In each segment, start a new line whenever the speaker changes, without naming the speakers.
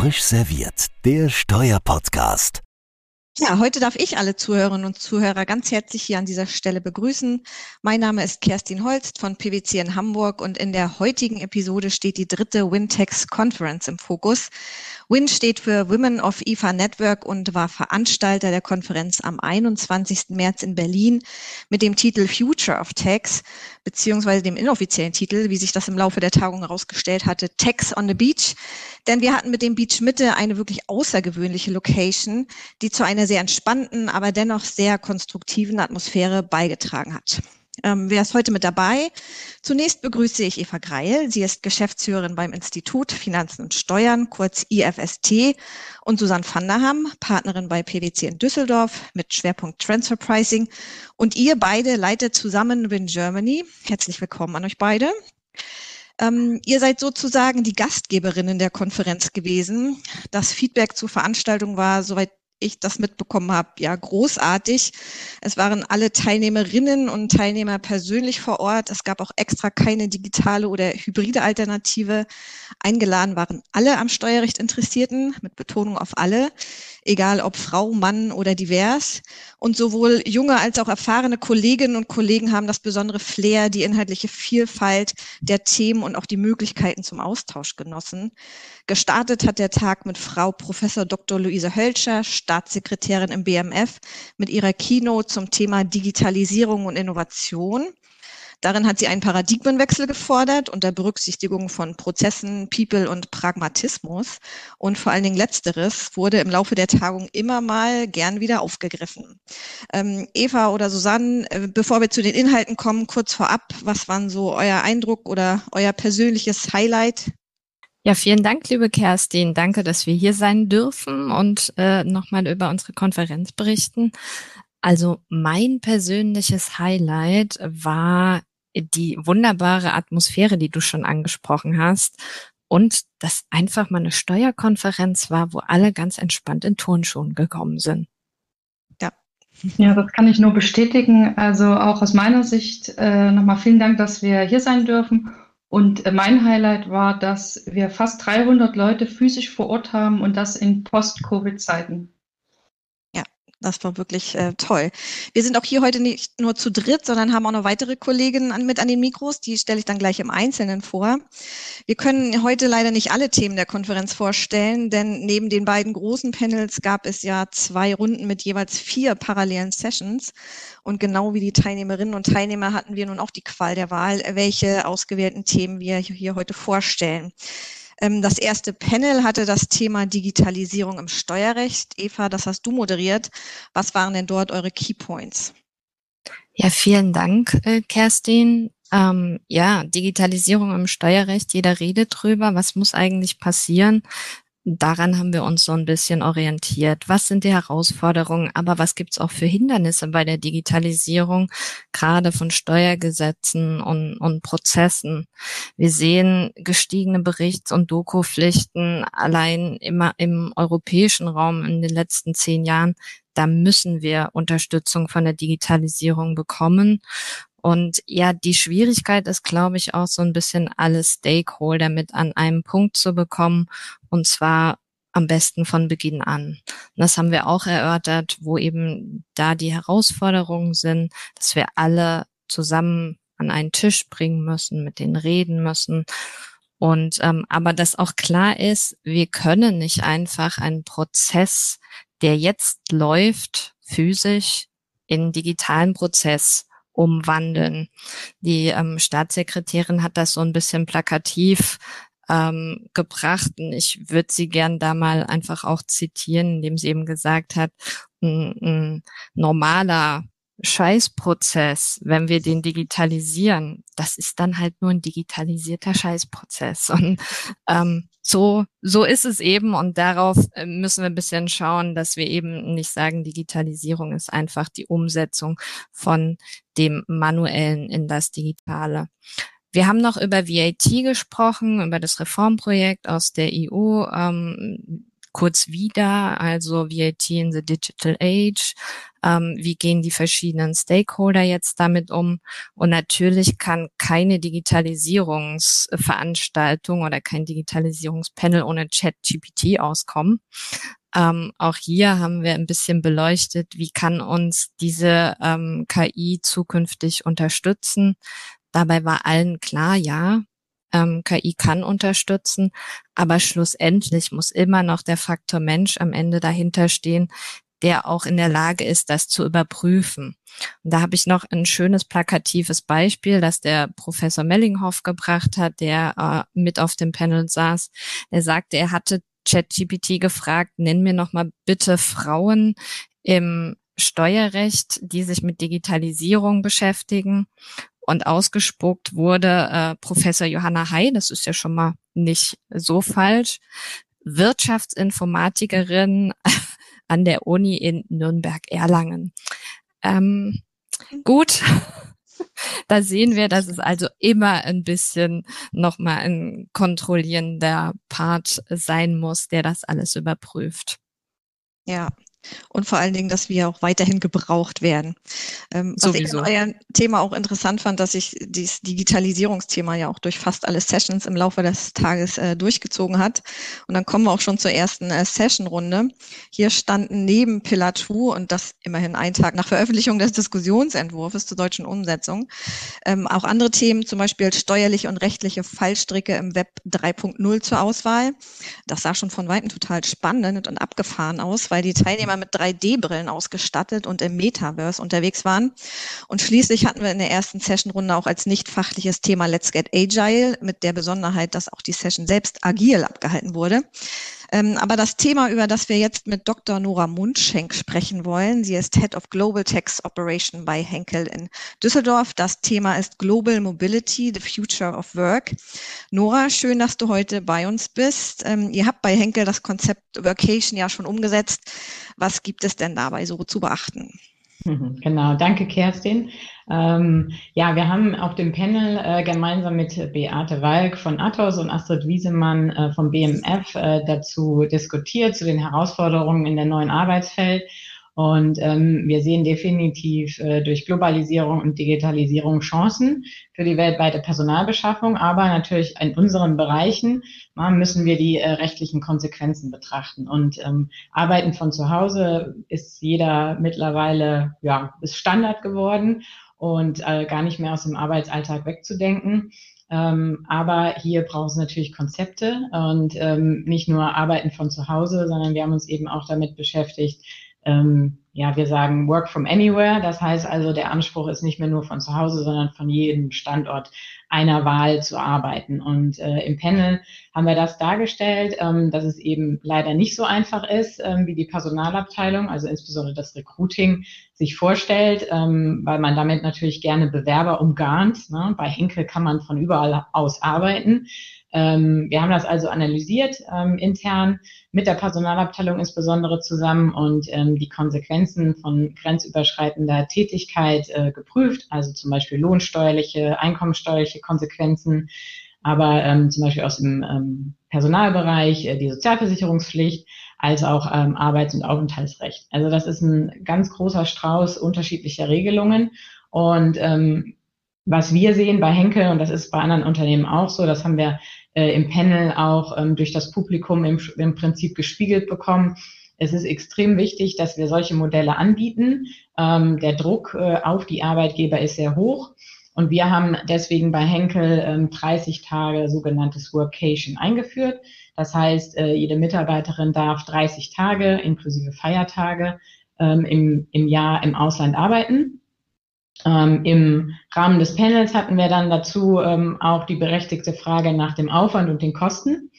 Frisch serviert, der Steuerpodcast.
Ja, heute darf ich alle Zuhörerinnen und Zuhörer ganz herzlich hier an dieser Stelle begrüßen. Mein Name ist Kerstin Holst von PwC in Hamburg und in der heutigen Episode steht die dritte Wintex Conference im Fokus. WIN steht für Women of IFA Network und war Veranstalter der Konferenz am 21. März in Berlin mit dem Titel Future of Tax, beziehungsweise dem inoffiziellen Titel, wie sich das im Laufe der Tagung herausgestellt hatte, Tax on the Beach. Denn wir hatten mit dem Beach Mitte eine wirklich außergewöhnliche Location, die zu einer sehr entspannten, aber dennoch sehr konstruktiven Atmosphäre beigetragen hat. Ähm, wer ist heute mit dabei? Zunächst begrüße ich Eva Greil. Sie ist Geschäftsführerin beim Institut Finanzen und Steuern, kurz IFST, und Susanne van der Ham, Partnerin bei PwC in Düsseldorf mit Schwerpunkt Transfer Pricing. Und ihr beide leitet zusammen Win Germany. Herzlich willkommen an euch beide. Ähm, ihr seid sozusagen die Gastgeberinnen der Konferenz gewesen. Das Feedback zur Veranstaltung war, soweit ich das mitbekommen habe, ja großartig. Es waren alle Teilnehmerinnen und Teilnehmer persönlich vor Ort. Es gab auch extra keine digitale oder hybride Alternative. Eingeladen waren alle am Steuerrecht Interessierten, mit Betonung auf alle egal ob Frau, Mann oder divers. Und sowohl junge als auch erfahrene Kolleginnen und Kollegen haben das besondere Flair, die inhaltliche Vielfalt der Themen und auch die Möglichkeiten zum Austausch genossen. Gestartet hat der Tag mit Frau Professor Dr. Luise Hölscher, Staatssekretärin im BMF, mit ihrer Keynote zum Thema Digitalisierung und Innovation. Darin hat sie einen Paradigmenwechsel gefordert unter Berücksichtigung von Prozessen, People und Pragmatismus. Und vor allen Dingen Letzteres wurde im Laufe der Tagung immer mal gern wieder aufgegriffen. Ähm, Eva oder Susanne, äh, bevor wir zu den Inhalten kommen, kurz vorab, was waren so euer Eindruck oder euer persönliches Highlight
ja, vielen Dank, liebe Kerstin. Danke, dass wir hier sein dürfen und äh, nochmal über unsere Konferenz berichten. Also mein persönliches Highlight war die wunderbare Atmosphäre, die du schon angesprochen hast. Und dass einfach mal eine Steuerkonferenz war, wo alle ganz entspannt in Turnschuhen gekommen sind.
Ja. Ja, das kann ich nur bestätigen. Also auch aus meiner Sicht äh, nochmal vielen Dank, dass wir hier sein dürfen. Und äh, mein Highlight war, dass wir fast 300 Leute physisch vor Ort haben und das in Post-Covid-Zeiten.
Das war wirklich äh, toll. Wir sind auch hier heute nicht nur zu dritt, sondern haben auch noch weitere Kolleginnen an, mit an den Mikros. Die stelle ich dann gleich im Einzelnen vor. Wir können heute leider nicht alle Themen der Konferenz vorstellen, denn neben den beiden großen Panels gab es ja zwei Runden mit jeweils vier parallelen Sessions. Und genau wie die Teilnehmerinnen und Teilnehmer hatten wir nun auch die Qual der Wahl, welche ausgewählten Themen wir hier heute vorstellen. Ähm, das erste Panel hatte das Thema Digitalisierung im Steuerrecht. Eva, das hast du moderiert. Was waren denn dort eure Keypoints?
Ja, vielen Dank, äh, Kerstin. Ähm, ja, Digitalisierung im Steuerrecht, jeder redet drüber. Was muss eigentlich passieren? Daran haben wir uns so ein bisschen orientiert. Was sind die Herausforderungen, aber was gibt's auch für Hindernisse bei der Digitalisierung, gerade von Steuergesetzen und, und Prozessen? Wir sehen gestiegene Berichts- und Dokupflichten allein immer im europäischen Raum in den letzten zehn Jahren. Da müssen wir Unterstützung von der Digitalisierung bekommen. Und ja, die Schwierigkeit ist, glaube ich, auch so ein bisschen alle Stakeholder mit an einem Punkt zu bekommen und zwar am besten von Beginn an. das haben wir auch erörtert, wo eben da die Herausforderungen sind, dass wir alle zusammen an einen Tisch bringen müssen, mit denen reden müssen. Und ähm, aber dass auch klar ist, wir können nicht einfach einen Prozess, der jetzt läuft, physisch in digitalen Prozess umwandeln. Die ähm, Staatssekretärin hat das so ein bisschen plakativ ähm, gebracht und ich würde sie gern da mal einfach auch zitieren, indem sie eben gesagt hat, ein, ein normaler Scheißprozess, wenn wir den digitalisieren, das ist dann halt nur ein digitalisierter Scheißprozess. Und ähm, so, so ist es eben. Und darauf äh, müssen wir ein bisschen schauen, dass wir eben nicht sagen, Digitalisierung ist einfach die Umsetzung von dem Manuellen in das Digitale. Wir haben noch über VAT gesprochen, über das Reformprojekt aus der EU. Ähm, kurz wieder, also VAT in the Digital Age. Ähm, wie gehen die verschiedenen Stakeholder jetzt damit um? Und natürlich kann keine Digitalisierungsveranstaltung oder kein Digitalisierungspanel ohne Chat-GPT auskommen. Ähm, auch hier haben wir ein bisschen beleuchtet, wie kann uns diese ähm, KI zukünftig unterstützen. Dabei war allen klar, ja, ähm, KI kann unterstützen, aber schlussendlich muss immer noch der Faktor Mensch am Ende dahinter stehen, der auch in der Lage ist, das zu überprüfen. Und da habe ich noch ein schönes plakatives Beispiel, das der Professor Mellinghoff gebracht hat, der äh, mit auf dem Panel saß. Er sagte, er hatte ChatGPT gefragt, nenn mir noch mal bitte Frauen im Steuerrecht, die sich mit Digitalisierung beschäftigen und ausgespuckt wurde äh, Professor Johanna Hay, das ist ja schon mal nicht so falsch, Wirtschaftsinformatikerin an der Uni in Nürnberg-Erlangen. Ähm, gut, da sehen wir, dass es also immer ein bisschen nochmal ein kontrollierender Part sein muss, der das alles überprüft.
Ja, und vor allen Dingen, dass wir auch weiterhin gebraucht werden. Ähm, was ich an eurem Thema auch interessant fand, dass sich dieses Digitalisierungsthema ja auch durch fast alle Sessions im Laufe des Tages äh, durchgezogen hat. Und dann kommen wir auch schon zur ersten äh, Sessionrunde. Hier standen neben Pillar 2 und das immerhin einen Tag nach Veröffentlichung des Diskussionsentwurfs zur deutschen Umsetzung ähm, auch andere Themen, zum Beispiel steuerliche und rechtliche Fallstricke im Web 3.0 zur Auswahl. Das sah schon von Weitem total spannend und abgefahren aus, weil die Teilnehmer Teilnehmer mit 3D-Brillen ausgestattet und im Metaverse unterwegs waren. Und schließlich hatten wir in der ersten Sessionrunde auch als nicht fachliches Thema Let's Get Agile mit der Besonderheit, dass auch die Session selbst agil abgehalten wurde. Ähm, aber das Thema, über das wir jetzt mit Dr. Nora Mundschenk sprechen wollen, sie ist Head of Global Tax Operation bei Henkel in Düsseldorf. Das Thema ist Global Mobility, the Future of Work. Nora, schön, dass du heute bei uns bist. Ähm, ihr habt bei Henkel das Konzept Workation ja schon umgesetzt. Was gibt es denn dabei so zu beachten?
Genau, danke Kerstin. Ähm, ja, wir haben auf dem Panel äh, gemeinsam mit Beate Walk von Athos und Astrid Wiesemann äh, vom BMF äh, dazu diskutiert, zu den Herausforderungen in der neuen Arbeitsfeld und ähm, wir sehen definitiv äh, durch Globalisierung und Digitalisierung Chancen für die weltweite Personalbeschaffung, aber natürlich in unseren Bereichen na, müssen wir die äh, rechtlichen Konsequenzen betrachten. Und ähm, Arbeiten von zu Hause ist jeder mittlerweile, ja, ist Standard geworden und äh, gar nicht mehr aus dem Arbeitsalltag wegzudenken. Ähm, aber hier braucht es natürlich Konzepte und ähm, nicht nur Arbeiten von zu Hause, sondern wir haben uns eben auch damit beschäftigt, ähm, ja, wir sagen Work from Anywhere. Das heißt also, der Anspruch ist nicht mehr nur von zu Hause, sondern von jedem Standort einer Wahl zu arbeiten. Und äh, im Panel haben wir das dargestellt, ähm, dass es eben leider nicht so einfach ist, ähm, wie die Personalabteilung, also insbesondere das Recruiting, sich vorstellt, ähm, weil man damit natürlich gerne Bewerber umgarnt. Ne? Bei Henkel kann man von überall aus arbeiten. Ähm, wir haben das also analysiert ähm, intern mit der Personalabteilung insbesondere zusammen und ähm, die Konsequenzen von grenzüberschreitender Tätigkeit äh, geprüft, also zum Beispiel lohnsteuerliche, einkommensteuerliche Konsequenzen, aber ähm, zum Beispiel aus dem ähm, Personalbereich äh, die Sozialversicherungspflicht, als auch ähm, Arbeits- und Aufenthaltsrecht. Also das ist ein ganz großer Strauß unterschiedlicher Regelungen und ähm, was wir sehen bei Henkel, und das ist bei anderen Unternehmen auch so, das haben wir äh, im Panel auch ähm, durch das Publikum im, im Prinzip gespiegelt bekommen. Es ist extrem wichtig, dass wir solche Modelle anbieten. Ähm, der Druck äh, auf die Arbeitgeber ist sehr hoch. Und wir haben deswegen bei Henkel ähm, 30 Tage sogenanntes Workation eingeführt. Das heißt, äh, jede Mitarbeiterin darf 30 Tage inklusive Feiertage ähm, im, im Jahr im Ausland arbeiten. Ähm, Im Rahmen des Panels hatten wir dann dazu ähm, auch die berechtigte Frage nach dem Aufwand und den Kosten.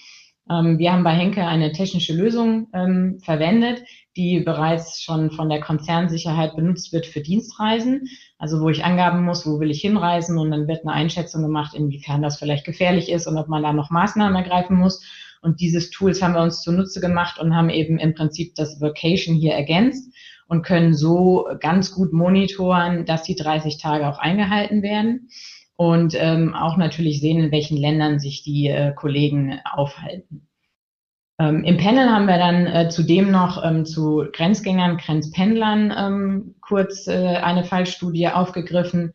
Ähm, wir haben bei Henke eine technische Lösung ähm, verwendet, die bereits schon von der Konzernsicherheit benutzt wird für Dienstreisen. Also wo ich Angaben muss, wo will ich hinreisen und dann wird eine Einschätzung gemacht, inwiefern das vielleicht gefährlich ist und ob man da noch Maßnahmen ergreifen muss. Und dieses Tools haben wir uns zunutze gemacht und haben eben im Prinzip das Vocation hier ergänzt und können so ganz gut monitoren, dass die 30 Tage auch eingehalten werden und ähm, auch natürlich sehen, in welchen Ländern sich die äh, Kollegen aufhalten. Ähm, Im Panel haben wir dann äh, zudem noch ähm, zu Grenzgängern, Grenzpendlern ähm, kurz äh, eine Fallstudie aufgegriffen.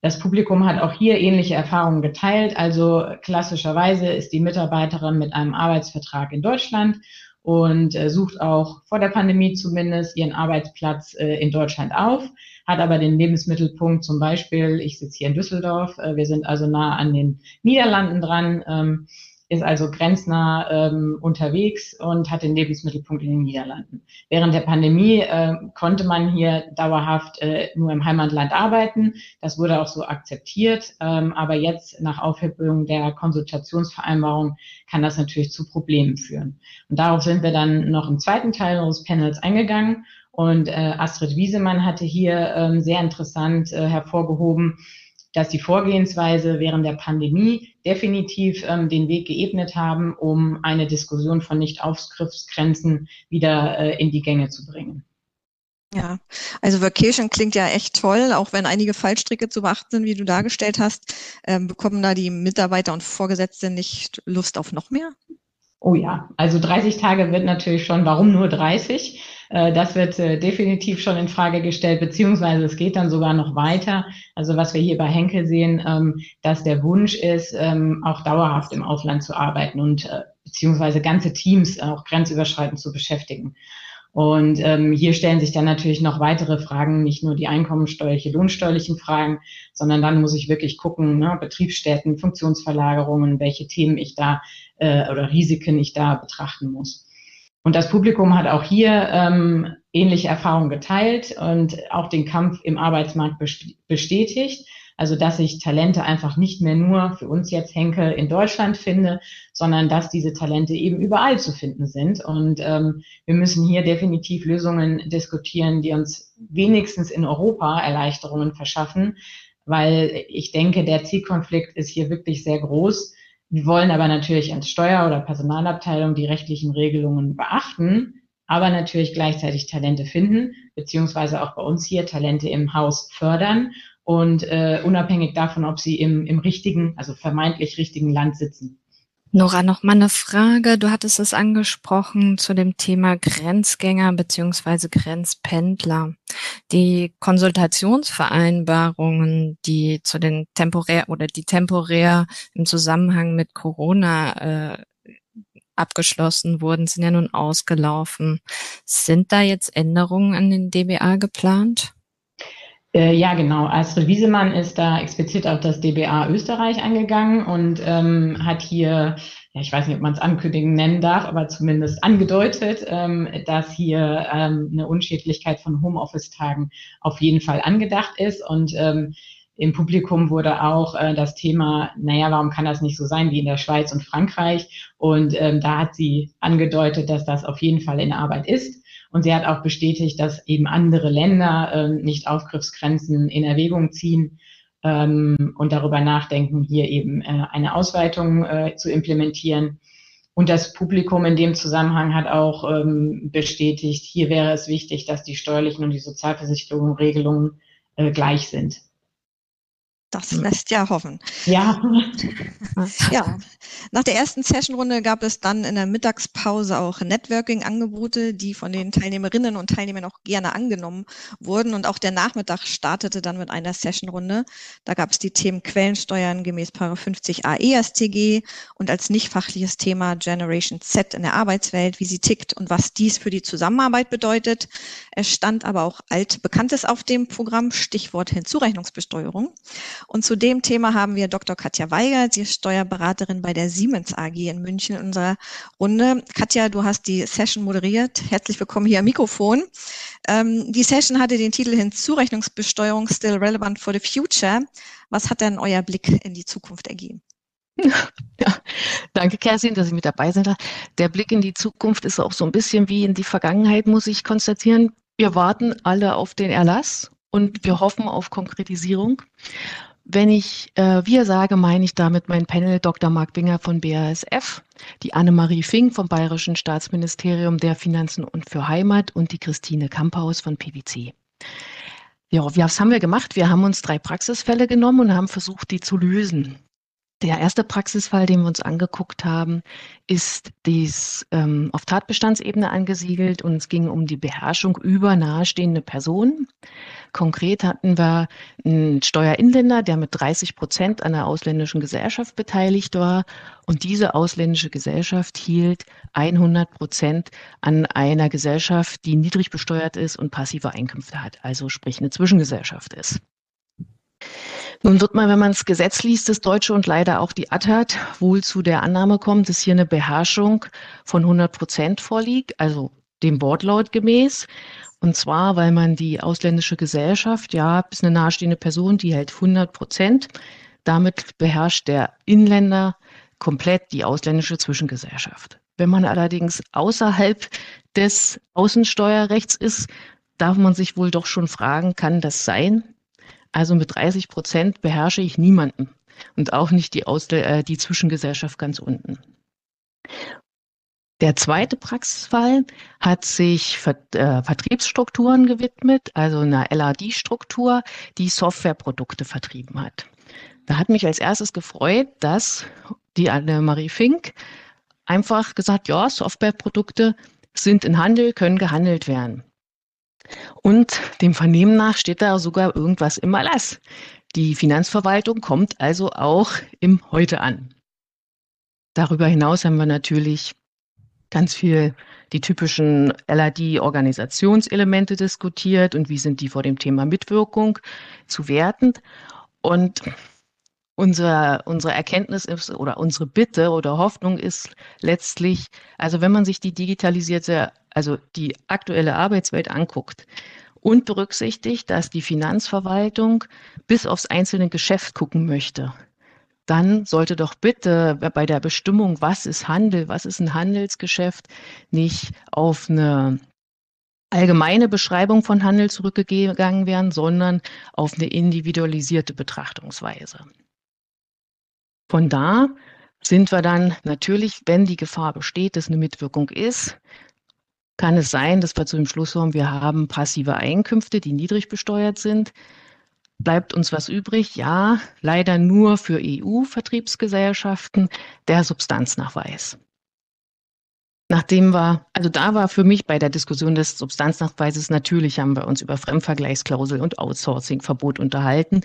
Das Publikum hat auch hier ähnliche Erfahrungen geteilt. Also klassischerweise ist die Mitarbeiterin mit einem Arbeitsvertrag in Deutschland und äh, sucht auch vor der Pandemie zumindest ihren Arbeitsplatz äh, in Deutschland auf, hat aber den Lebensmittelpunkt zum Beispiel, ich sitze hier in Düsseldorf, äh, wir sind also nah an den Niederlanden dran, ähm, ist also grenznah ähm, unterwegs und hat den Lebensmittelpunkt in den Niederlanden. Während der Pandemie äh, konnte man hier dauerhaft äh, nur im Heimatland arbeiten. Das wurde auch so akzeptiert. Ähm, aber jetzt nach Aufhebung der Konsultationsvereinbarung kann das natürlich zu Problemen führen. Und darauf sind wir dann noch im zweiten Teil unseres Panels eingegangen. Und äh, Astrid Wiesemann hatte hier ähm, sehr interessant äh, hervorgehoben, dass die Vorgehensweise während der Pandemie definitiv ähm, den Weg geebnet haben, um eine Diskussion von Nicht-Aufgriffsgrenzen wieder äh, in die Gänge zu bringen.
Ja, also Vacation klingt ja echt toll, auch wenn einige Fallstricke zu beachten sind, wie du dargestellt hast. Ähm, bekommen da die Mitarbeiter und Vorgesetzte nicht Lust auf noch mehr?
Oh ja, also 30 Tage wird natürlich schon, warum nur 30? Äh, das wird äh, definitiv schon in Frage gestellt, beziehungsweise es geht dann sogar noch weiter. Also was wir hier bei Henkel sehen, ähm, dass der Wunsch ist, ähm, auch dauerhaft im Ausland zu arbeiten und äh, beziehungsweise ganze Teams auch grenzüberschreitend zu beschäftigen. Und ähm, hier stellen sich dann natürlich noch weitere Fragen, nicht nur die einkommensteuerliche, lohnsteuerlichen Fragen, sondern dann muss ich wirklich gucken, ne, Betriebsstätten, Funktionsverlagerungen, welche Themen ich da äh, oder Risiken ich da betrachten muss. Und das Publikum hat auch hier ähm, ähnliche Erfahrungen geteilt und auch den Kampf im Arbeitsmarkt bestätigt. Also dass ich Talente einfach nicht mehr nur für uns jetzt Henkel in Deutschland finde, sondern dass diese Talente eben überall zu finden sind. Und ähm, wir müssen hier definitiv Lösungen diskutieren, die uns wenigstens in Europa Erleichterungen verschaffen, weil ich denke, der Zielkonflikt ist hier wirklich sehr groß. Wir wollen aber natürlich als Steuer- oder Personalabteilung die rechtlichen Regelungen beachten, aber natürlich gleichzeitig Talente finden, beziehungsweise auch bei uns hier Talente im Haus fördern und äh, unabhängig davon, ob sie im, im richtigen, also vermeintlich richtigen Land sitzen.
Nora, noch mal eine Frage. Du hattest es angesprochen zu dem Thema Grenzgänger beziehungsweise Grenzpendler. Die Konsultationsvereinbarungen, die zu den temporär oder die temporär im Zusammenhang mit Corona äh, abgeschlossen wurden, sind ja nun ausgelaufen. Sind da jetzt Änderungen an den DBA geplant?
Äh, ja, genau. Astrid Wiesemann ist da explizit auf das DBA Österreich eingegangen und ähm, hat hier, ja, ich weiß nicht, ob man es Ankündigen nennen darf, aber zumindest angedeutet, ähm, dass hier ähm, eine Unschädlichkeit von Homeoffice-Tagen auf jeden Fall angedacht ist und ähm, im Publikum wurde auch äh, das Thema, naja, warum kann das nicht so sein wie in der Schweiz und Frankreich? Und ähm, da hat sie angedeutet, dass das auf jeden Fall in Arbeit ist. Und sie hat auch bestätigt, dass eben andere Länder äh, nicht Aufgriffsgrenzen in Erwägung ziehen ähm, und darüber nachdenken, hier eben äh, eine Ausweitung äh, zu implementieren. Und das Publikum in dem Zusammenhang hat auch ähm, bestätigt, hier wäre es wichtig, dass die steuerlichen und die Sozialversicherungsregelungen äh, gleich sind.
Das lässt ja hoffen.
Ja.
ja. Nach der ersten Sessionrunde gab es dann in der Mittagspause auch Networking-Angebote, die von den Teilnehmerinnen und Teilnehmern auch gerne angenommen wurden. Und auch der Nachmittag startete dann mit einer Sessionrunde. Da gab es die Themen Quellensteuern gemäß 50 AESTG und als nicht fachliches Thema Generation Z in der Arbeitswelt, wie sie tickt und was dies für die Zusammenarbeit bedeutet. Es stand aber auch altbekanntes auf dem Programm, Stichwort Hinzurechnungsbesteuerung. Und zu dem Thema haben wir Dr. Katja Weiger, sie ist Steuerberaterin bei der Siemens AG in München in unserer Runde. Katja, du hast die Session moderiert. Herzlich willkommen hier am Mikrofon. Ähm, die Session hatte den Titel Hinzurechnungsbesteuerung Still Relevant for the Future. Was hat denn euer Blick in die Zukunft ergeben?
Ja, danke, Kerstin, dass ich mit dabei bin. Der Blick in die Zukunft ist auch so ein bisschen wie in die Vergangenheit, muss ich konstatieren. Wir warten alle auf den Erlass und wir hoffen auf Konkretisierung. Wenn ich äh, wir sage, meine ich damit mein Panel Dr. Marc Binger von BASF, die Annemarie Fink vom Bayerischen Staatsministerium der Finanzen und für Heimat und die Christine Kamphaus von PwC. Ja, was haben wir gemacht? Wir haben uns drei Praxisfälle genommen und haben versucht, die zu lösen. Der erste Praxisfall, den wir uns angeguckt haben, ist dies ähm, auf Tatbestandsebene angesiedelt und es ging um die Beherrschung über nahestehende Personen. Konkret hatten wir einen Steuerinländer, der mit 30 Prozent an der ausländischen Gesellschaft beteiligt war und diese ausländische Gesellschaft hielt 100 Prozent an einer Gesellschaft, die niedrig besteuert ist und passive Einkünfte hat, also sprich eine Zwischengesellschaft ist. Nun wird man, wenn man das Gesetz liest, das Deutsche und leider auch die ATTAT, wohl zu der Annahme kommen, dass hier eine Beherrschung von 100 Prozent vorliegt, also dem Wortlaut gemäß. Und zwar, weil man die ausländische Gesellschaft, ja, ist eine nahestehende Person, die hält 100 Prozent. Damit beherrscht der Inländer komplett die ausländische Zwischengesellschaft. Wenn man allerdings außerhalb des Außensteuerrechts ist, darf man sich wohl doch schon fragen, kann das sein? Also mit 30 Prozent beherrsche ich niemanden und auch nicht die, Ausle äh, die Zwischengesellschaft ganz unten. Der zweite Praxisfall hat sich Ver äh, Vertriebsstrukturen gewidmet, also einer LAD-Struktur, die Softwareprodukte vertrieben hat. Da hat mich als erstes gefreut, dass die Anne-Marie Fink einfach gesagt, ja, Softwareprodukte sind in Handel, können gehandelt werden. Und dem Vernehmen nach steht da sogar irgendwas im Erlass. Die Finanzverwaltung kommt also auch im Heute an. Darüber hinaus haben wir natürlich ganz viel die typischen LAD-Organisationselemente diskutiert und wie sind die vor dem Thema Mitwirkung zu werten. Und unsere, unsere Erkenntnis ist oder unsere Bitte oder Hoffnung ist letztlich, also wenn man sich die digitalisierte, also die aktuelle Arbeitswelt anguckt und berücksichtigt, dass die Finanzverwaltung bis aufs einzelne Geschäft gucken möchte, dann sollte doch bitte bei der Bestimmung, was ist Handel, was ist ein Handelsgeschäft, nicht auf eine allgemeine Beschreibung von Handel zurückgegangen werden, sondern auf eine individualisierte Betrachtungsweise. Von da sind wir dann natürlich, wenn die Gefahr besteht, dass eine Mitwirkung ist, kann es sein, dass wir zu dem Schluss kommen, wir haben passive Einkünfte, die niedrig besteuert sind. Bleibt uns was übrig? Ja, leider nur für EU-Vertriebsgesellschaften der Substanznachweis. Nachdem wir, also da war für mich bei der Diskussion des Substanznachweises natürlich haben wir uns über Fremdvergleichsklausel und Outsourcing-Verbot unterhalten.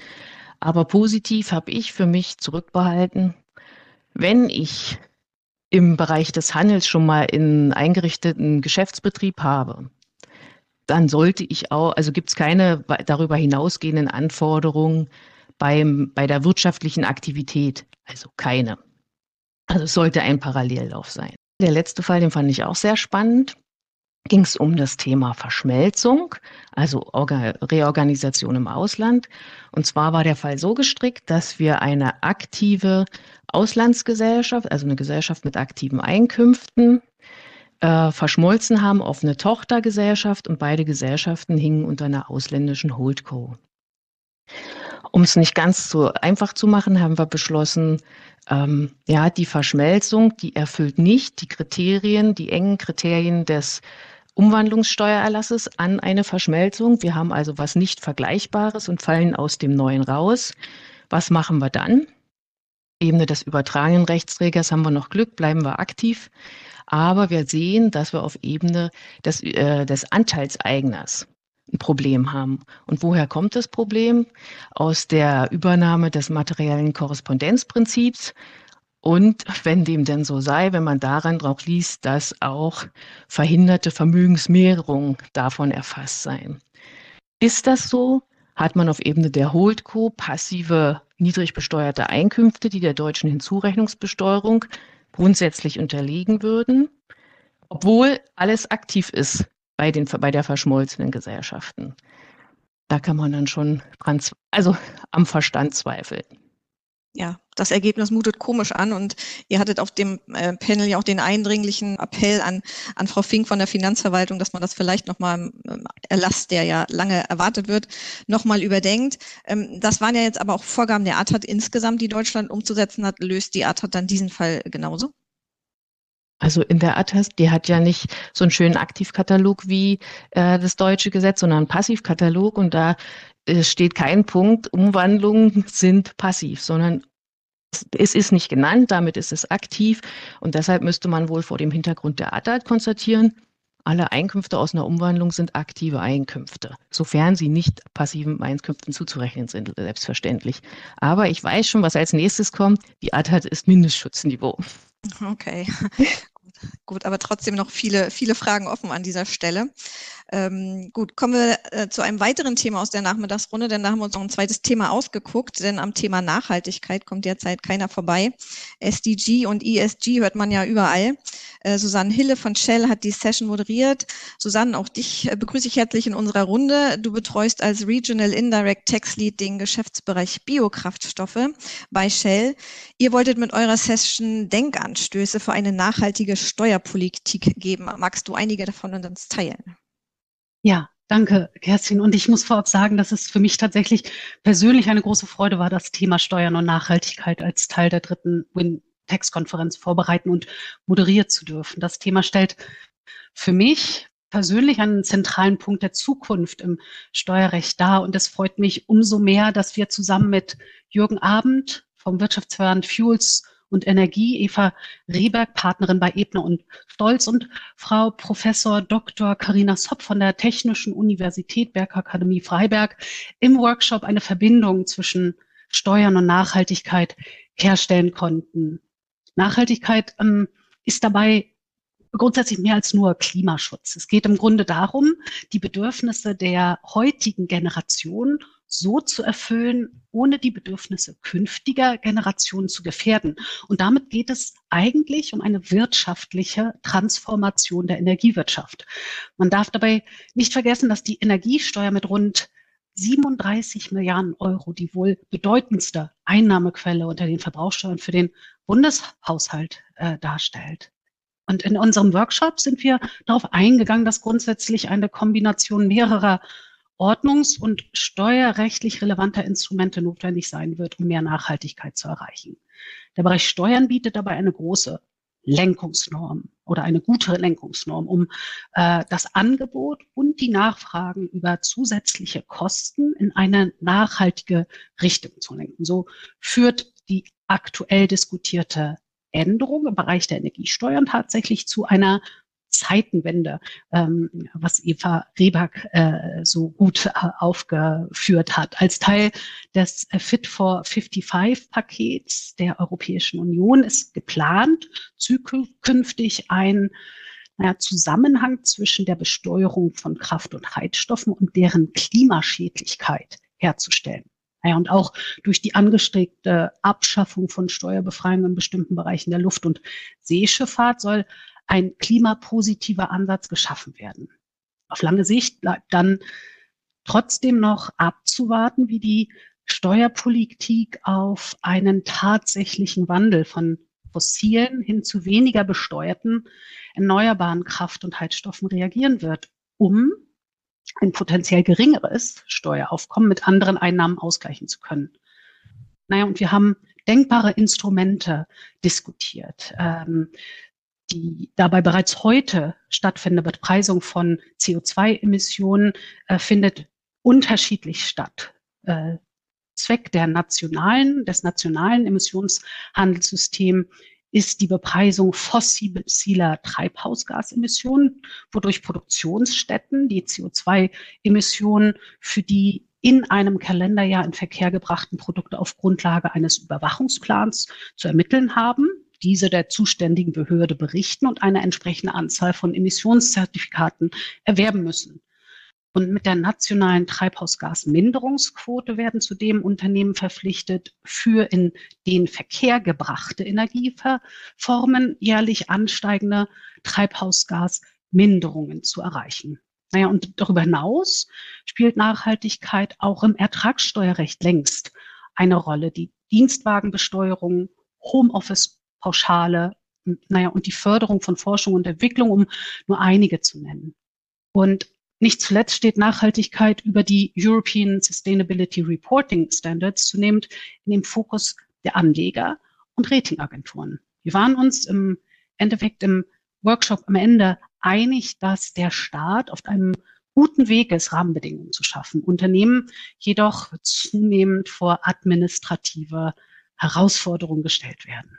Aber positiv habe ich für mich zurückbehalten, wenn ich im Bereich des Handels schon mal in eingerichteten Geschäftsbetrieb habe, dann sollte ich auch, also gibt es keine darüber hinausgehenden Anforderungen beim, bei der wirtschaftlichen Aktivität. Also keine. Also es sollte ein Parallellauf sein. Der letzte Fall, den fand ich auch sehr spannend ging es um das Thema Verschmelzung, also Orga Reorganisation im Ausland. Und zwar war der Fall so gestrickt, dass wir eine aktive Auslandsgesellschaft, also eine Gesellschaft mit aktiven Einkünften, äh, verschmolzen haben auf eine Tochtergesellschaft und beide Gesellschaften hingen unter einer ausländischen Holdco. Um es nicht ganz so einfach zu machen, haben wir beschlossen, ähm, ja, die Verschmelzung, die erfüllt nicht die Kriterien, die engen Kriterien des Umwandlungssteuererlasses an eine Verschmelzung. Wir haben also was nicht Vergleichbares und fallen aus dem Neuen raus. Was machen wir dann? Ebene des übertragenen Rechtsträgers haben wir noch Glück, bleiben wir aktiv. Aber wir sehen, dass wir auf Ebene des, äh, des Anteilseigners ein Problem haben. Und woher kommt das Problem? Aus der Übernahme des materiellen Korrespondenzprinzips und wenn dem denn so sei, wenn man daran drauf liest, dass auch verhinderte Vermögensmehrungen davon erfasst seien. Ist das so? Hat man auf Ebene der Holdco passive, niedrig besteuerte Einkünfte, die der deutschen Hinzurechnungsbesteuerung grundsätzlich unterliegen würden, obwohl alles aktiv ist bei, den, bei der verschmolzenen Gesellschaften. Da kann man dann schon dran, also am Verstand zweifeln
ja, das Ergebnis mutet komisch an und ihr hattet auf dem äh, Panel ja auch den eindringlichen Appell an, an Frau Fink von der Finanzverwaltung, dass man das vielleicht nochmal im Erlass, der ja lange erwartet wird, nochmal überdenkt. Ähm, das waren ja jetzt aber auch Vorgaben der ATAT insgesamt, die Deutschland umzusetzen hat. Löst die ATAT dann diesen Fall genauso?
Also in der ATAS, die hat ja nicht so einen schönen Aktivkatalog wie äh, das deutsche Gesetz, sondern einen Passivkatalog und da es steht kein Punkt, Umwandlungen sind passiv, sondern es ist nicht genannt, damit ist es aktiv und deshalb müsste man wohl vor dem Hintergrund der ADAT konstatieren, alle Einkünfte aus einer Umwandlung sind aktive Einkünfte, sofern sie nicht passiven Einkünften zuzurechnen sind, selbstverständlich. Aber ich weiß schon, was als nächstes kommt. Die ADAT ist Mindestschutzniveau.
Okay, gut, aber trotzdem noch viele, viele Fragen offen an dieser Stelle. Ähm, gut, kommen wir äh, zu einem weiteren Thema aus der Nachmittagsrunde, denn da haben wir uns noch ein zweites Thema ausgeguckt, denn am Thema Nachhaltigkeit kommt derzeit keiner vorbei. SDG und ESG hört man ja überall. Äh, Susanne Hille von Shell hat die Session moderiert. Susanne, auch dich äh, begrüße ich herzlich in unserer Runde. Du betreust als Regional Indirect Tax Lead den Geschäftsbereich Biokraftstoffe bei Shell. Ihr wolltet mit eurer Session Denkanstöße für eine nachhaltige Steuerpolitik geben. Magst du einige davon mit uns teilen?
Ja, danke, Kerstin. Und ich muss vorab sagen, dass es für mich tatsächlich persönlich eine große Freude war, das Thema Steuern und Nachhaltigkeit als Teil der dritten Win-Text-Konferenz vorbereiten und moderiert zu dürfen. Das Thema stellt für mich persönlich einen zentralen Punkt der Zukunft im Steuerrecht dar. Und es freut mich umso mehr, dass wir zusammen mit Jürgen Abend vom Wirtschaftsverband Fuels und Energie, Eva Rehberg, Partnerin bei Ebner und Stolz und Frau Professor Dr. Karina Sopp von der Technischen Universität Bergakademie Freiberg im Workshop eine Verbindung zwischen Steuern und Nachhaltigkeit herstellen konnten. Nachhaltigkeit ähm, ist dabei grundsätzlich mehr als nur Klimaschutz. Es geht im Grunde darum, die Bedürfnisse der heutigen Generation so zu erfüllen, ohne die Bedürfnisse künftiger Generationen zu gefährden. Und damit geht es eigentlich um eine wirtschaftliche Transformation der Energiewirtschaft. Man darf dabei nicht vergessen, dass die Energiesteuer mit rund 37 Milliarden Euro die wohl bedeutendste Einnahmequelle unter den Verbrauchssteuern für den Bundeshaushalt äh, darstellt. Und in unserem Workshop sind wir darauf eingegangen, dass grundsätzlich eine Kombination mehrerer ordnungs- und steuerrechtlich relevanter Instrumente notwendig sein wird, um mehr Nachhaltigkeit zu erreichen. Der Bereich Steuern bietet dabei eine große Lenkungsnorm oder eine gute Lenkungsnorm, um äh, das Angebot und die Nachfragen über zusätzliche Kosten in eine nachhaltige Richtung zu lenken. So führt die aktuell diskutierte Änderung im Bereich der Energiesteuern tatsächlich zu einer Zeitenwende, ähm, was Eva Rehback äh, so gut äh, aufgeführt hat. Als Teil des äh, Fit for 55 Pakets der Europäischen Union ist geplant, zukünftig ein naja, Zusammenhang zwischen der Besteuerung von Kraft- und Heizstoffen und deren Klimaschädlichkeit herzustellen. Naja, und auch durch die angestrebte Abschaffung von Steuerbefreiungen in bestimmten Bereichen der Luft- und Seeschifffahrt soll ein klimapositiver Ansatz geschaffen werden. Auf lange Sicht bleibt dann trotzdem noch abzuwarten, wie die Steuerpolitik auf einen tatsächlichen Wandel von fossilen hin zu weniger besteuerten erneuerbaren Kraft- und Heizstoffen reagieren wird, um ein potenziell geringeres Steueraufkommen mit anderen Einnahmen ausgleichen zu können. Naja, und wir haben denkbare Instrumente diskutiert. Ähm, die dabei bereits heute stattfindende Bepreisung von CO2-Emissionen äh, findet unterschiedlich statt. Äh, Zweck der nationalen, des nationalen Emissionshandelssystems ist die Bepreisung fossiler Treibhausgasemissionen, wodurch Produktionsstätten die CO2-Emissionen für die in einem Kalenderjahr in Verkehr gebrachten Produkte auf Grundlage eines Überwachungsplans zu ermitteln haben diese der zuständigen Behörde berichten und eine entsprechende Anzahl von Emissionszertifikaten erwerben müssen. Und mit der nationalen Treibhausgasminderungsquote werden zudem Unternehmen verpflichtet, für in den Verkehr gebrachte Energieformen jährlich ansteigende Treibhausgasminderungen zu erreichen. Naja, und darüber hinaus spielt Nachhaltigkeit auch im Ertragssteuerrecht längst eine Rolle. Die Dienstwagenbesteuerung, Homeoffice Pauschale, naja, und die Förderung von Forschung und Entwicklung, um nur einige zu nennen. Und nicht zuletzt steht Nachhaltigkeit über die European Sustainability Reporting Standards zunehmend in dem Fokus der Anleger und Ratingagenturen. Wir waren uns im Endeffekt im Workshop am Ende einig, dass der Staat auf einem guten Weg ist, Rahmenbedingungen zu schaffen. Unternehmen jedoch zunehmend vor administrative Herausforderungen gestellt werden.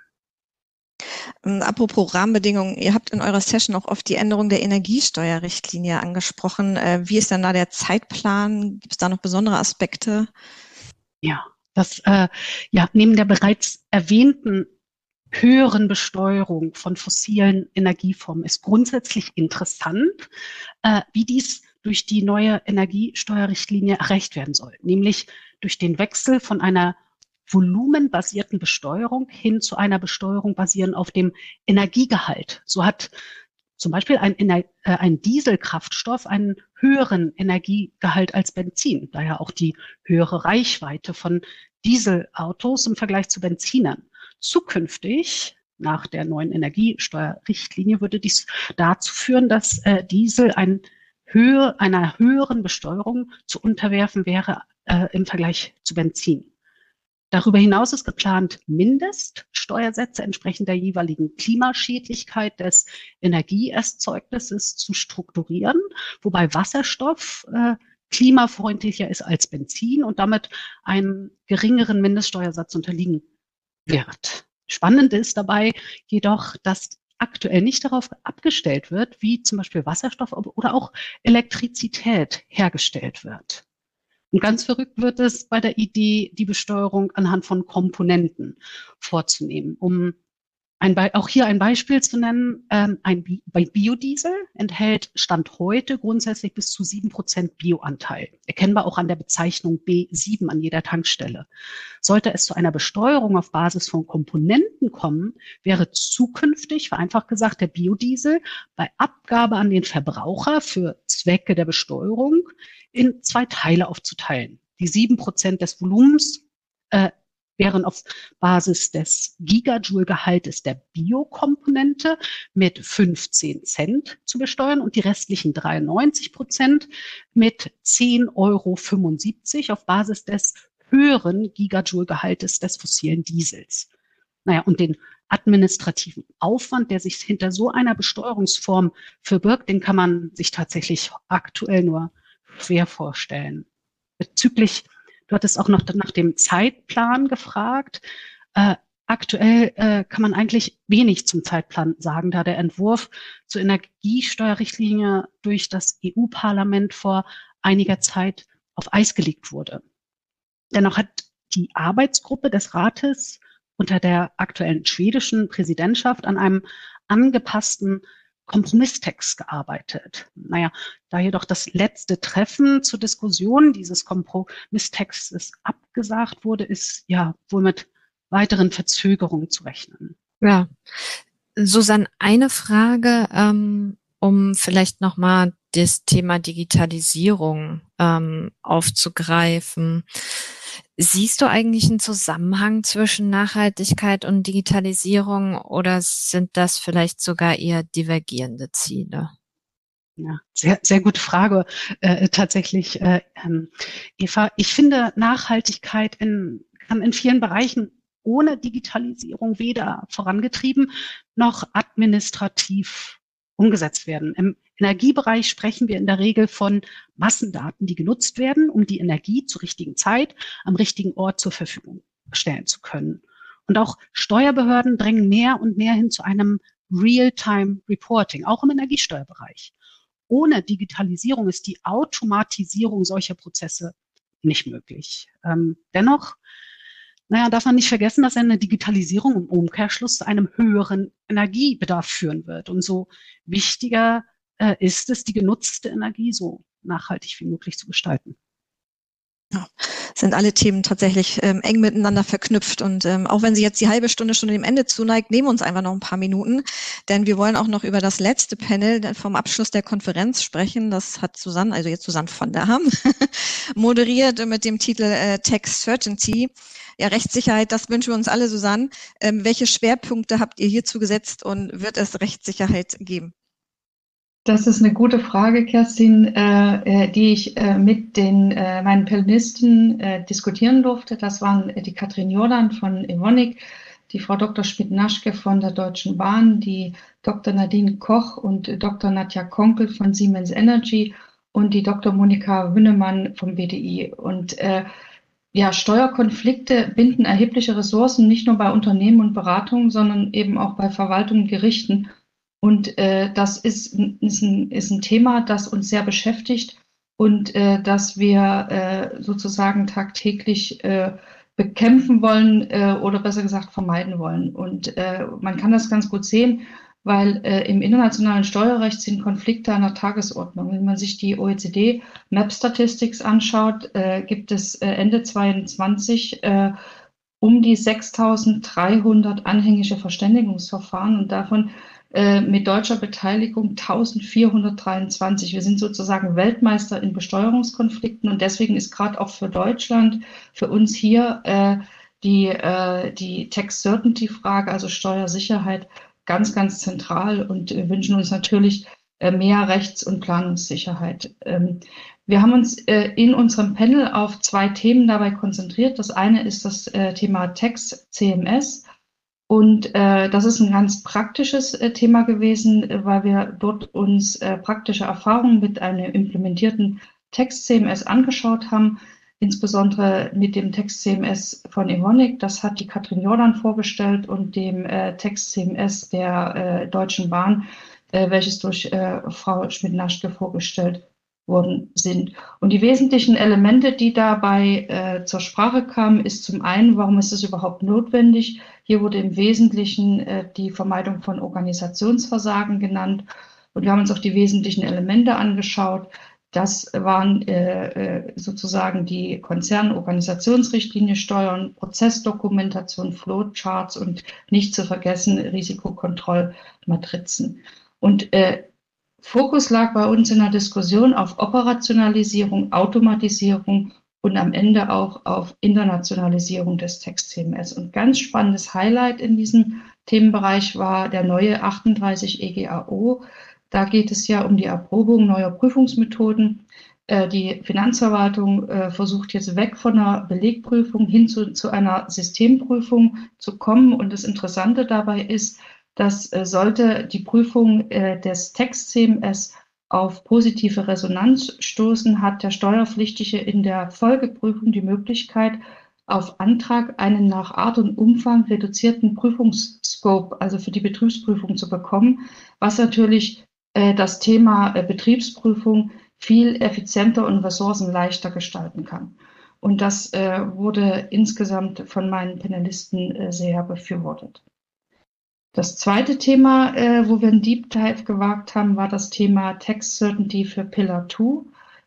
Ähm, apropos Rahmenbedingungen, ihr habt in eurer Session auch oft die Änderung der Energiesteuerrichtlinie angesprochen. Äh, wie ist denn da der Zeitplan? Gibt es da noch besondere Aspekte?
Ja, das, äh, ja, neben der bereits erwähnten höheren Besteuerung von fossilen Energieformen ist grundsätzlich interessant, äh, wie dies durch die neue Energiesteuerrichtlinie erreicht werden soll, nämlich durch den Wechsel von einer volumenbasierten Besteuerung hin zu einer Besteuerung basierend auf dem Energiegehalt. So hat zum Beispiel ein, äh, ein Dieselkraftstoff einen höheren Energiegehalt als Benzin, daher auch die höhere Reichweite von Dieselautos im Vergleich zu Benzinern. Zukünftig nach der neuen Energiesteuerrichtlinie würde dies dazu führen, dass äh, Diesel ein Höhe, einer höheren Besteuerung zu unterwerfen wäre äh, im Vergleich zu Benzin. Darüber hinaus ist geplant, Mindeststeuersätze entsprechend der jeweiligen Klimaschädlichkeit des Energieerzeugnisses zu strukturieren, wobei Wasserstoff äh, klimafreundlicher ist als Benzin und damit einen geringeren Mindeststeuersatz unterliegen wird. Spannend ist dabei jedoch, dass aktuell nicht darauf abgestellt wird, wie zum Beispiel Wasserstoff oder auch Elektrizität hergestellt wird. Und ganz verrückt wird es bei der Idee, die Besteuerung anhand von Komponenten vorzunehmen, um ein auch hier ein Beispiel zu nennen, ähm, ein Bi bei Biodiesel enthält Stand heute grundsätzlich bis zu sieben Prozent Bioanteil, erkennbar auch an der Bezeichnung B7 an jeder Tankstelle. Sollte es zu einer Besteuerung auf Basis von Komponenten kommen, wäre zukünftig, vereinfacht gesagt, der Biodiesel bei Abgabe an den Verbraucher für Zwecke der Besteuerung in zwei Teile aufzuteilen. Die sieben Prozent des Volumens äh, wären auf Basis des Gigajoule-Gehaltes der Biokomponente mit 15 Cent zu besteuern und die restlichen 93 Prozent mit 10,75 Euro auf Basis des höheren Gigajoule-Gehaltes des fossilen Diesels. Naja, und den administrativen Aufwand, der sich hinter so einer Besteuerungsform verbirgt, den kann man sich tatsächlich aktuell nur schwer vorstellen. Bezüglich Du hattest auch noch nach dem Zeitplan gefragt. Äh, aktuell äh, kann man eigentlich wenig zum Zeitplan sagen, da der Entwurf zur Energiesteuerrichtlinie durch das EU-Parlament vor einiger Zeit auf Eis gelegt wurde. Dennoch hat die Arbeitsgruppe des Rates unter der aktuellen schwedischen Präsidentschaft an einem angepassten Kompromisstext gearbeitet. Naja, da jedoch das letzte Treffen zur Diskussion dieses Kompromisstextes abgesagt wurde, ist ja wohl mit weiteren Verzögerungen zu rechnen.
Ja, Susanne, eine Frage, ähm, um vielleicht nochmal das Thema Digitalisierung ähm, aufzugreifen. Siehst du eigentlich einen Zusammenhang zwischen Nachhaltigkeit und Digitalisierung oder sind das vielleicht sogar eher divergierende Ziele?
Ja, sehr, sehr gute Frage äh, tatsächlich, äh, ähm, Eva. Ich finde, Nachhaltigkeit in, kann in vielen Bereichen ohne Digitalisierung weder vorangetrieben noch administrativ umgesetzt werden. Im Energiebereich sprechen wir in der Regel von Massendaten, die genutzt werden, um die Energie zur richtigen Zeit am richtigen Ort zur Verfügung stellen zu können. Und auch Steuerbehörden drängen mehr und mehr hin zu einem Real-Time Reporting, auch im Energiesteuerbereich. Ohne Digitalisierung ist die Automatisierung solcher Prozesse nicht möglich. Ähm, dennoch, naja, darf man nicht vergessen, dass eine Digitalisierung im Umkehrschluss zu einem höheren Energiebedarf führen wird. Und so wichtiger äh, ist es, die genutzte Energie so nachhaltig wie möglich zu gestalten.
Ja, sind alle Themen tatsächlich ähm, eng miteinander verknüpft. Und ähm, auch wenn sie jetzt die halbe Stunde schon dem Ende zuneigt, nehmen wir uns einfach noch ein paar Minuten, denn wir wollen auch noch über das letzte Panel vom Abschluss der Konferenz sprechen. Das hat Susanne, also jetzt Susanne von der Ham, moderiert mit dem Titel äh, Tax Certainty. Ja, Rechtssicherheit, das wünschen wir uns alle, Susanne. Ähm, welche Schwerpunkte habt ihr hierzu gesetzt und wird es Rechtssicherheit geben?
Das ist eine gute Frage, Kerstin, äh, äh, die ich äh, mit den äh, meinen Panelisten äh, diskutieren durfte. Das waren die Katrin Jordan von Evonik, die Frau Dr. Schmidt-Naschke von der Deutschen Bahn, die Dr. Nadine Koch und Dr. Nadja Konkel von Siemens Energy und die Dr. Monika Wünnemann vom BDI. Und äh, ja, Steuerkonflikte binden erhebliche Ressourcen, nicht nur bei Unternehmen und Beratungen, sondern eben auch bei Verwaltung und Gerichten. Und äh, das ist, ist, ein, ist ein Thema, das uns sehr beschäftigt und äh, das wir äh, sozusagen tagtäglich äh, bekämpfen wollen äh, oder besser gesagt vermeiden wollen. Und äh, man kann das ganz gut sehen, weil äh, im internationalen Steuerrecht sind Konflikte an der Tagesordnung. Wenn man sich die OECD Map Statistics anschaut, äh, gibt es äh, Ende 22 äh, um die 6.300 anhängige Verständigungsverfahren und davon äh, mit deutscher Beteiligung 1423. Wir sind sozusagen Weltmeister in Besteuerungskonflikten und deswegen ist gerade auch für Deutschland, für uns hier äh, die, äh, die Tax Certainty Frage, also Steuersicherheit, ganz, ganz zentral und wir wünschen uns natürlich äh, mehr Rechts- und Planungssicherheit. Ähm, wir haben uns äh, in unserem Panel auf zwei Themen dabei konzentriert. Das eine ist das äh, Thema Tax CMS. Und äh, das ist ein ganz praktisches äh, Thema gewesen, weil wir dort uns äh, praktische Erfahrungen mit einem implementierten Text-CMS angeschaut haben, insbesondere mit dem Text-CMS von Evonik. Das hat die Katrin Jordan vorgestellt und dem äh, Text-CMS der äh, Deutschen Bahn, welches durch Frau Schmidt-Naschke vorgestellt worden sind. Und die wesentlichen Elemente, die dabei äh, zur Sprache kamen, ist zum einen, warum ist es überhaupt notwendig? Hier wurde im Wesentlichen äh, die Vermeidung von Organisationsversagen genannt. Und wir haben uns auch die wesentlichen Elemente angeschaut. Das waren äh, äh sozusagen die Konzernorganisationsrichtlinie Steuern, Prozessdokumentation, Flowcharts und nicht zu vergessen Risikokontrollmatrizen. Und äh, Fokus lag bei uns in der Diskussion auf Operationalisierung, Automatisierung und am Ende auch auf Internationalisierung des Text-CMS. Und ganz spannendes Highlight in diesem Themenbereich war der neue 38 EGAO. Da geht es ja um die Erprobung neuer Prüfungsmethoden. Äh, die Finanzverwaltung äh, versucht jetzt weg von einer Belegprüfung hin zu, zu einer Systemprüfung zu kommen. Und das Interessante dabei ist, dass äh, sollte die Prüfung äh, des Text-CMS auf positive Resonanz stoßen, hat der Steuerpflichtige in der Folgeprüfung die Möglichkeit, auf Antrag einen nach Art und Umfang reduzierten Prüfungsscope, also für die Betriebsprüfung zu bekommen, was natürlich äh, das Thema äh, Betriebsprüfung viel effizienter und ressourcenleichter gestalten kann. Und das äh, wurde insgesamt von meinen Panelisten äh, sehr befürwortet. Das zweite Thema, äh, wo wir einen Deep Dive gewagt haben, war das Thema Text Certainty für Pillar 2.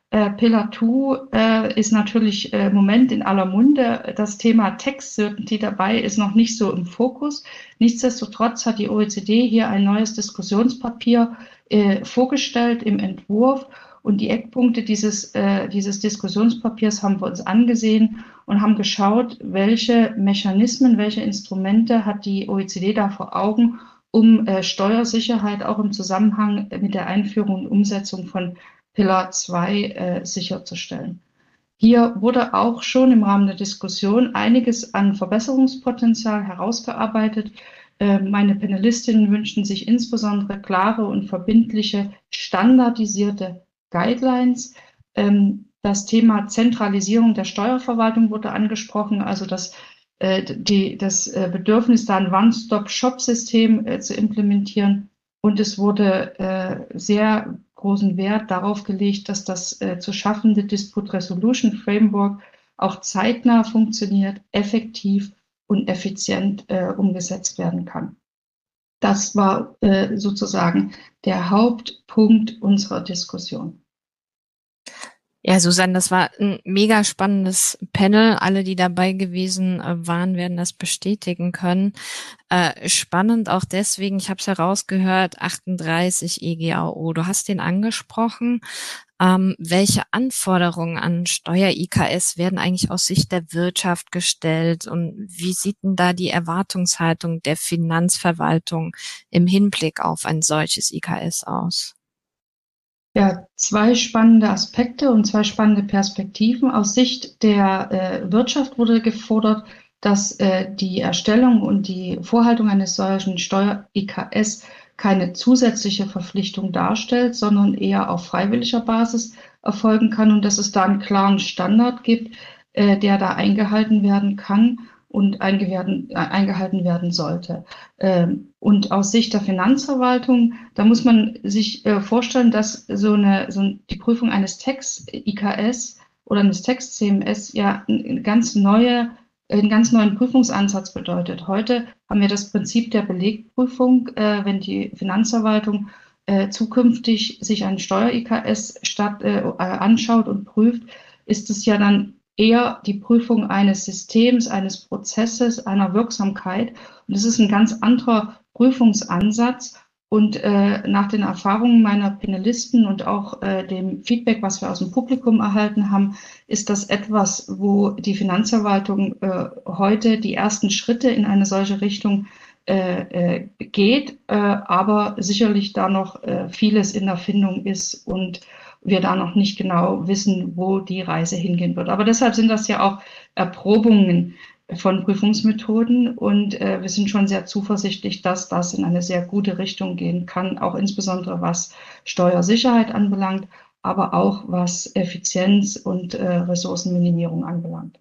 Äh, Pillar 2 äh, ist natürlich äh, im Moment in aller Munde. Das Thema Text Certainty dabei ist noch nicht so im Fokus. Nichtsdestotrotz hat die OECD hier ein neues Diskussionspapier äh, vorgestellt im Entwurf und die Eckpunkte dieses, äh, dieses Diskussionspapiers haben wir uns angesehen und haben geschaut, welche Mechanismen, welche Instrumente hat die OECD da vor Augen, um äh, Steuersicherheit auch im Zusammenhang mit der Einführung und Umsetzung von Pillar 2 äh, sicherzustellen. Hier wurde auch schon im Rahmen der Diskussion einiges an Verbesserungspotenzial herausgearbeitet. Äh, meine Panelistinnen wünschen sich insbesondere klare und verbindliche, standardisierte Guidelines. Ähm, das Thema Zentralisierung der Steuerverwaltung wurde angesprochen, also das, äh, die, das äh, Bedürfnis, da ein One-Stop-Shop-System äh, zu implementieren. Und es wurde äh, sehr großen Wert darauf gelegt, dass das äh, zu schaffende Dispute Resolution Framework auch zeitnah funktioniert, effektiv und effizient äh, umgesetzt werden kann. Das war äh, sozusagen der Hauptpunkt unserer Diskussion.
Ja, Susanne, das war ein mega spannendes Panel. Alle, die dabei gewesen äh, waren, werden das bestätigen können. Äh, spannend auch deswegen, ich habe es herausgehört, 38 EGAO. Du hast den angesprochen. Ähm, welche Anforderungen an Steuer-IKS werden eigentlich aus Sicht der Wirtschaft gestellt und wie sieht denn da die Erwartungshaltung der Finanzverwaltung im Hinblick auf ein solches IKS aus?
Ja, zwei spannende Aspekte und zwei spannende Perspektiven. Aus Sicht der äh, Wirtschaft wurde gefordert, dass äh, die Erstellung und die Vorhaltung eines solchen Steuer-IKS keine zusätzliche Verpflichtung darstellt, sondern eher auf freiwilliger Basis erfolgen kann und dass es da einen klaren Standard gibt, äh, der da eingehalten werden kann und äh, eingehalten werden sollte. Ähm, und aus Sicht der Finanzverwaltung, da muss man sich äh, vorstellen, dass so eine, so die Prüfung eines Text-IKS oder eines Text-CMS ja eine ganz neue einen ganz neuen Prüfungsansatz bedeutet. Heute haben wir das Prinzip der Belegprüfung, äh, wenn die Finanzverwaltung äh, zukünftig sich ein Steuer-IKS statt, äh, anschaut und prüft, ist es ja dann eher die Prüfung eines Systems, eines Prozesses, einer Wirksamkeit. Und es ist ein ganz anderer Prüfungsansatz. Und äh, nach den Erfahrungen meiner Panelisten und auch äh, dem Feedback, was wir aus dem Publikum erhalten haben, ist das etwas, wo die Finanzverwaltung äh, heute die ersten Schritte in eine solche Richtung äh, äh, geht, äh, aber sicherlich da noch vieles in Erfindung ist und wir da noch nicht genau wissen, wo die Reise hingehen wird. Aber deshalb sind das ja auch Erprobungen von Prüfungsmethoden und äh, wir sind schon sehr zuversichtlich, dass das in eine sehr gute Richtung gehen kann, auch insbesondere was Steuersicherheit anbelangt, aber auch was Effizienz und äh, Ressourcenminimierung anbelangt.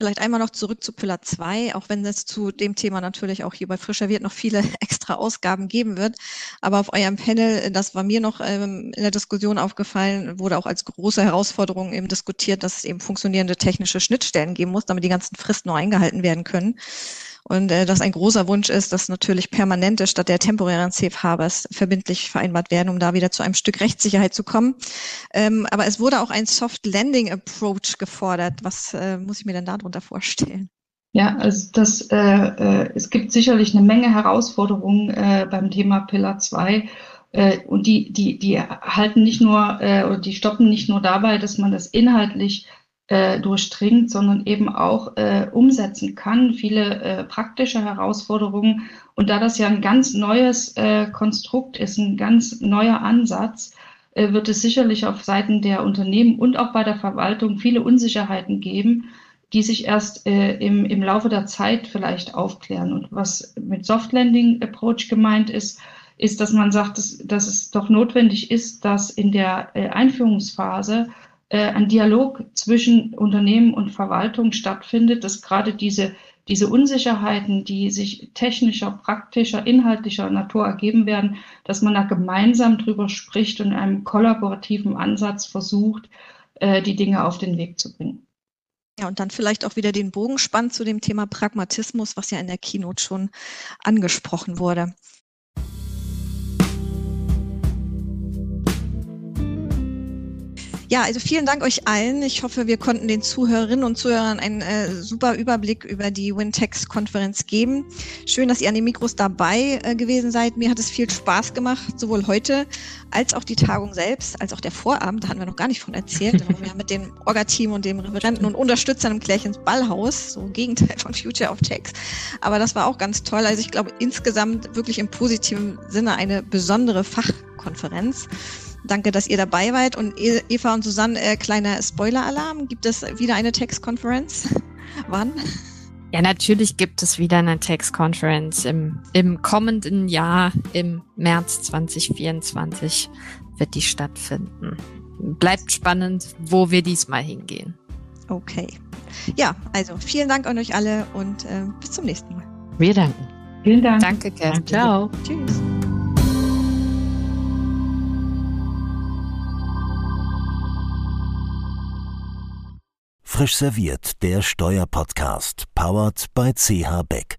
Vielleicht einmal noch zurück zu Pillar 2, auch wenn es zu dem Thema natürlich auch hier bei Frischer Wirt noch viele extra Ausgaben geben wird. Aber auf eurem Panel, das war mir noch ähm, in der Diskussion aufgefallen, wurde auch als große Herausforderung eben diskutiert, dass es eben funktionierende technische Schnittstellen geben muss, damit die ganzen Fristen noch eingehalten werden können. Und äh, dass ein großer Wunsch ist, dass natürlich permanente statt der temporären Safe Harbors verbindlich vereinbart werden, um da wieder zu einem Stück Rechtssicherheit zu kommen. Ähm, aber es wurde auch ein Soft Landing Approach gefordert. Was äh, muss ich mir denn darunter vorstellen?
Ja, also das, äh, äh, es gibt sicherlich eine Menge Herausforderungen äh, beim Thema Pillar 2. Äh, und die, die, die halten nicht nur, äh, oder die stoppen nicht nur dabei, dass man das inhaltlich äh, durchdringt, sondern eben auch äh, umsetzen kann, viele äh, praktische Herausforderungen. Und da das ja ein ganz neues äh, Konstrukt ist, ein ganz neuer Ansatz, äh, wird es sicherlich auf Seiten der Unternehmen und auch bei der Verwaltung viele Unsicherheiten geben, die sich erst äh, im, im Laufe der Zeit vielleicht aufklären. Und was mit Soft Landing Approach gemeint ist, ist, dass man sagt, dass, dass es doch notwendig ist, dass in der äh, Einführungsphase ein Dialog zwischen Unternehmen und Verwaltung stattfindet, dass gerade diese, diese Unsicherheiten, die sich technischer, praktischer, inhaltlicher Natur ergeben werden, dass man da gemeinsam drüber spricht und in einem kollaborativen Ansatz versucht, äh, die Dinge auf den Weg zu bringen.
Ja, und dann vielleicht auch wieder den Bogen spannt zu dem Thema Pragmatismus, was ja in der Keynote schon angesprochen wurde. Ja, also vielen Dank euch allen. Ich hoffe, wir konnten den Zuhörerinnen und Zuhörern einen äh, super Überblick über die Wintex-Konferenz geben. Schön, dass ihr an den Mikros dabei äh, gewesen seid. Mir hat es viel Spaß gemacht, sowohl heute als auch die Tagung selbst, als auch der Vorabend. Da hatten wir noch gar nicht von erzählt. wir haben mit dem Orga-Team und dem Referenten und Unterstützern im Klärchens Ballhaus, so Gegenteil von Future of Text. Aber das war auch ganz toll. Also ich glaube insgesamt wirklich im positiven Sinne eine besondere Fachkonferenz. Danke, dass ihr dabei wart. Und e- Eva und Susanne, äh, kleiner Spoiler-Alarm. Gibt es wieder eine Textkonferenz? Wann?
Ja, natürlich gibt es wieder eine Textkonferenz im, im kommenden Jahr, im März 2024 wird die stattfinden. Bleibt spannend, wo wir diesmal hingehen.
Okay. Ja, also vielen Dank an euch alle und äh, bis zum nächsten Mal.
Wir danken.
Vielen Dank.
Danke, Kerstin.
Ciao.
Tschüss.
Frisch serviert, der Steuerpodcast, powered by CH Beck.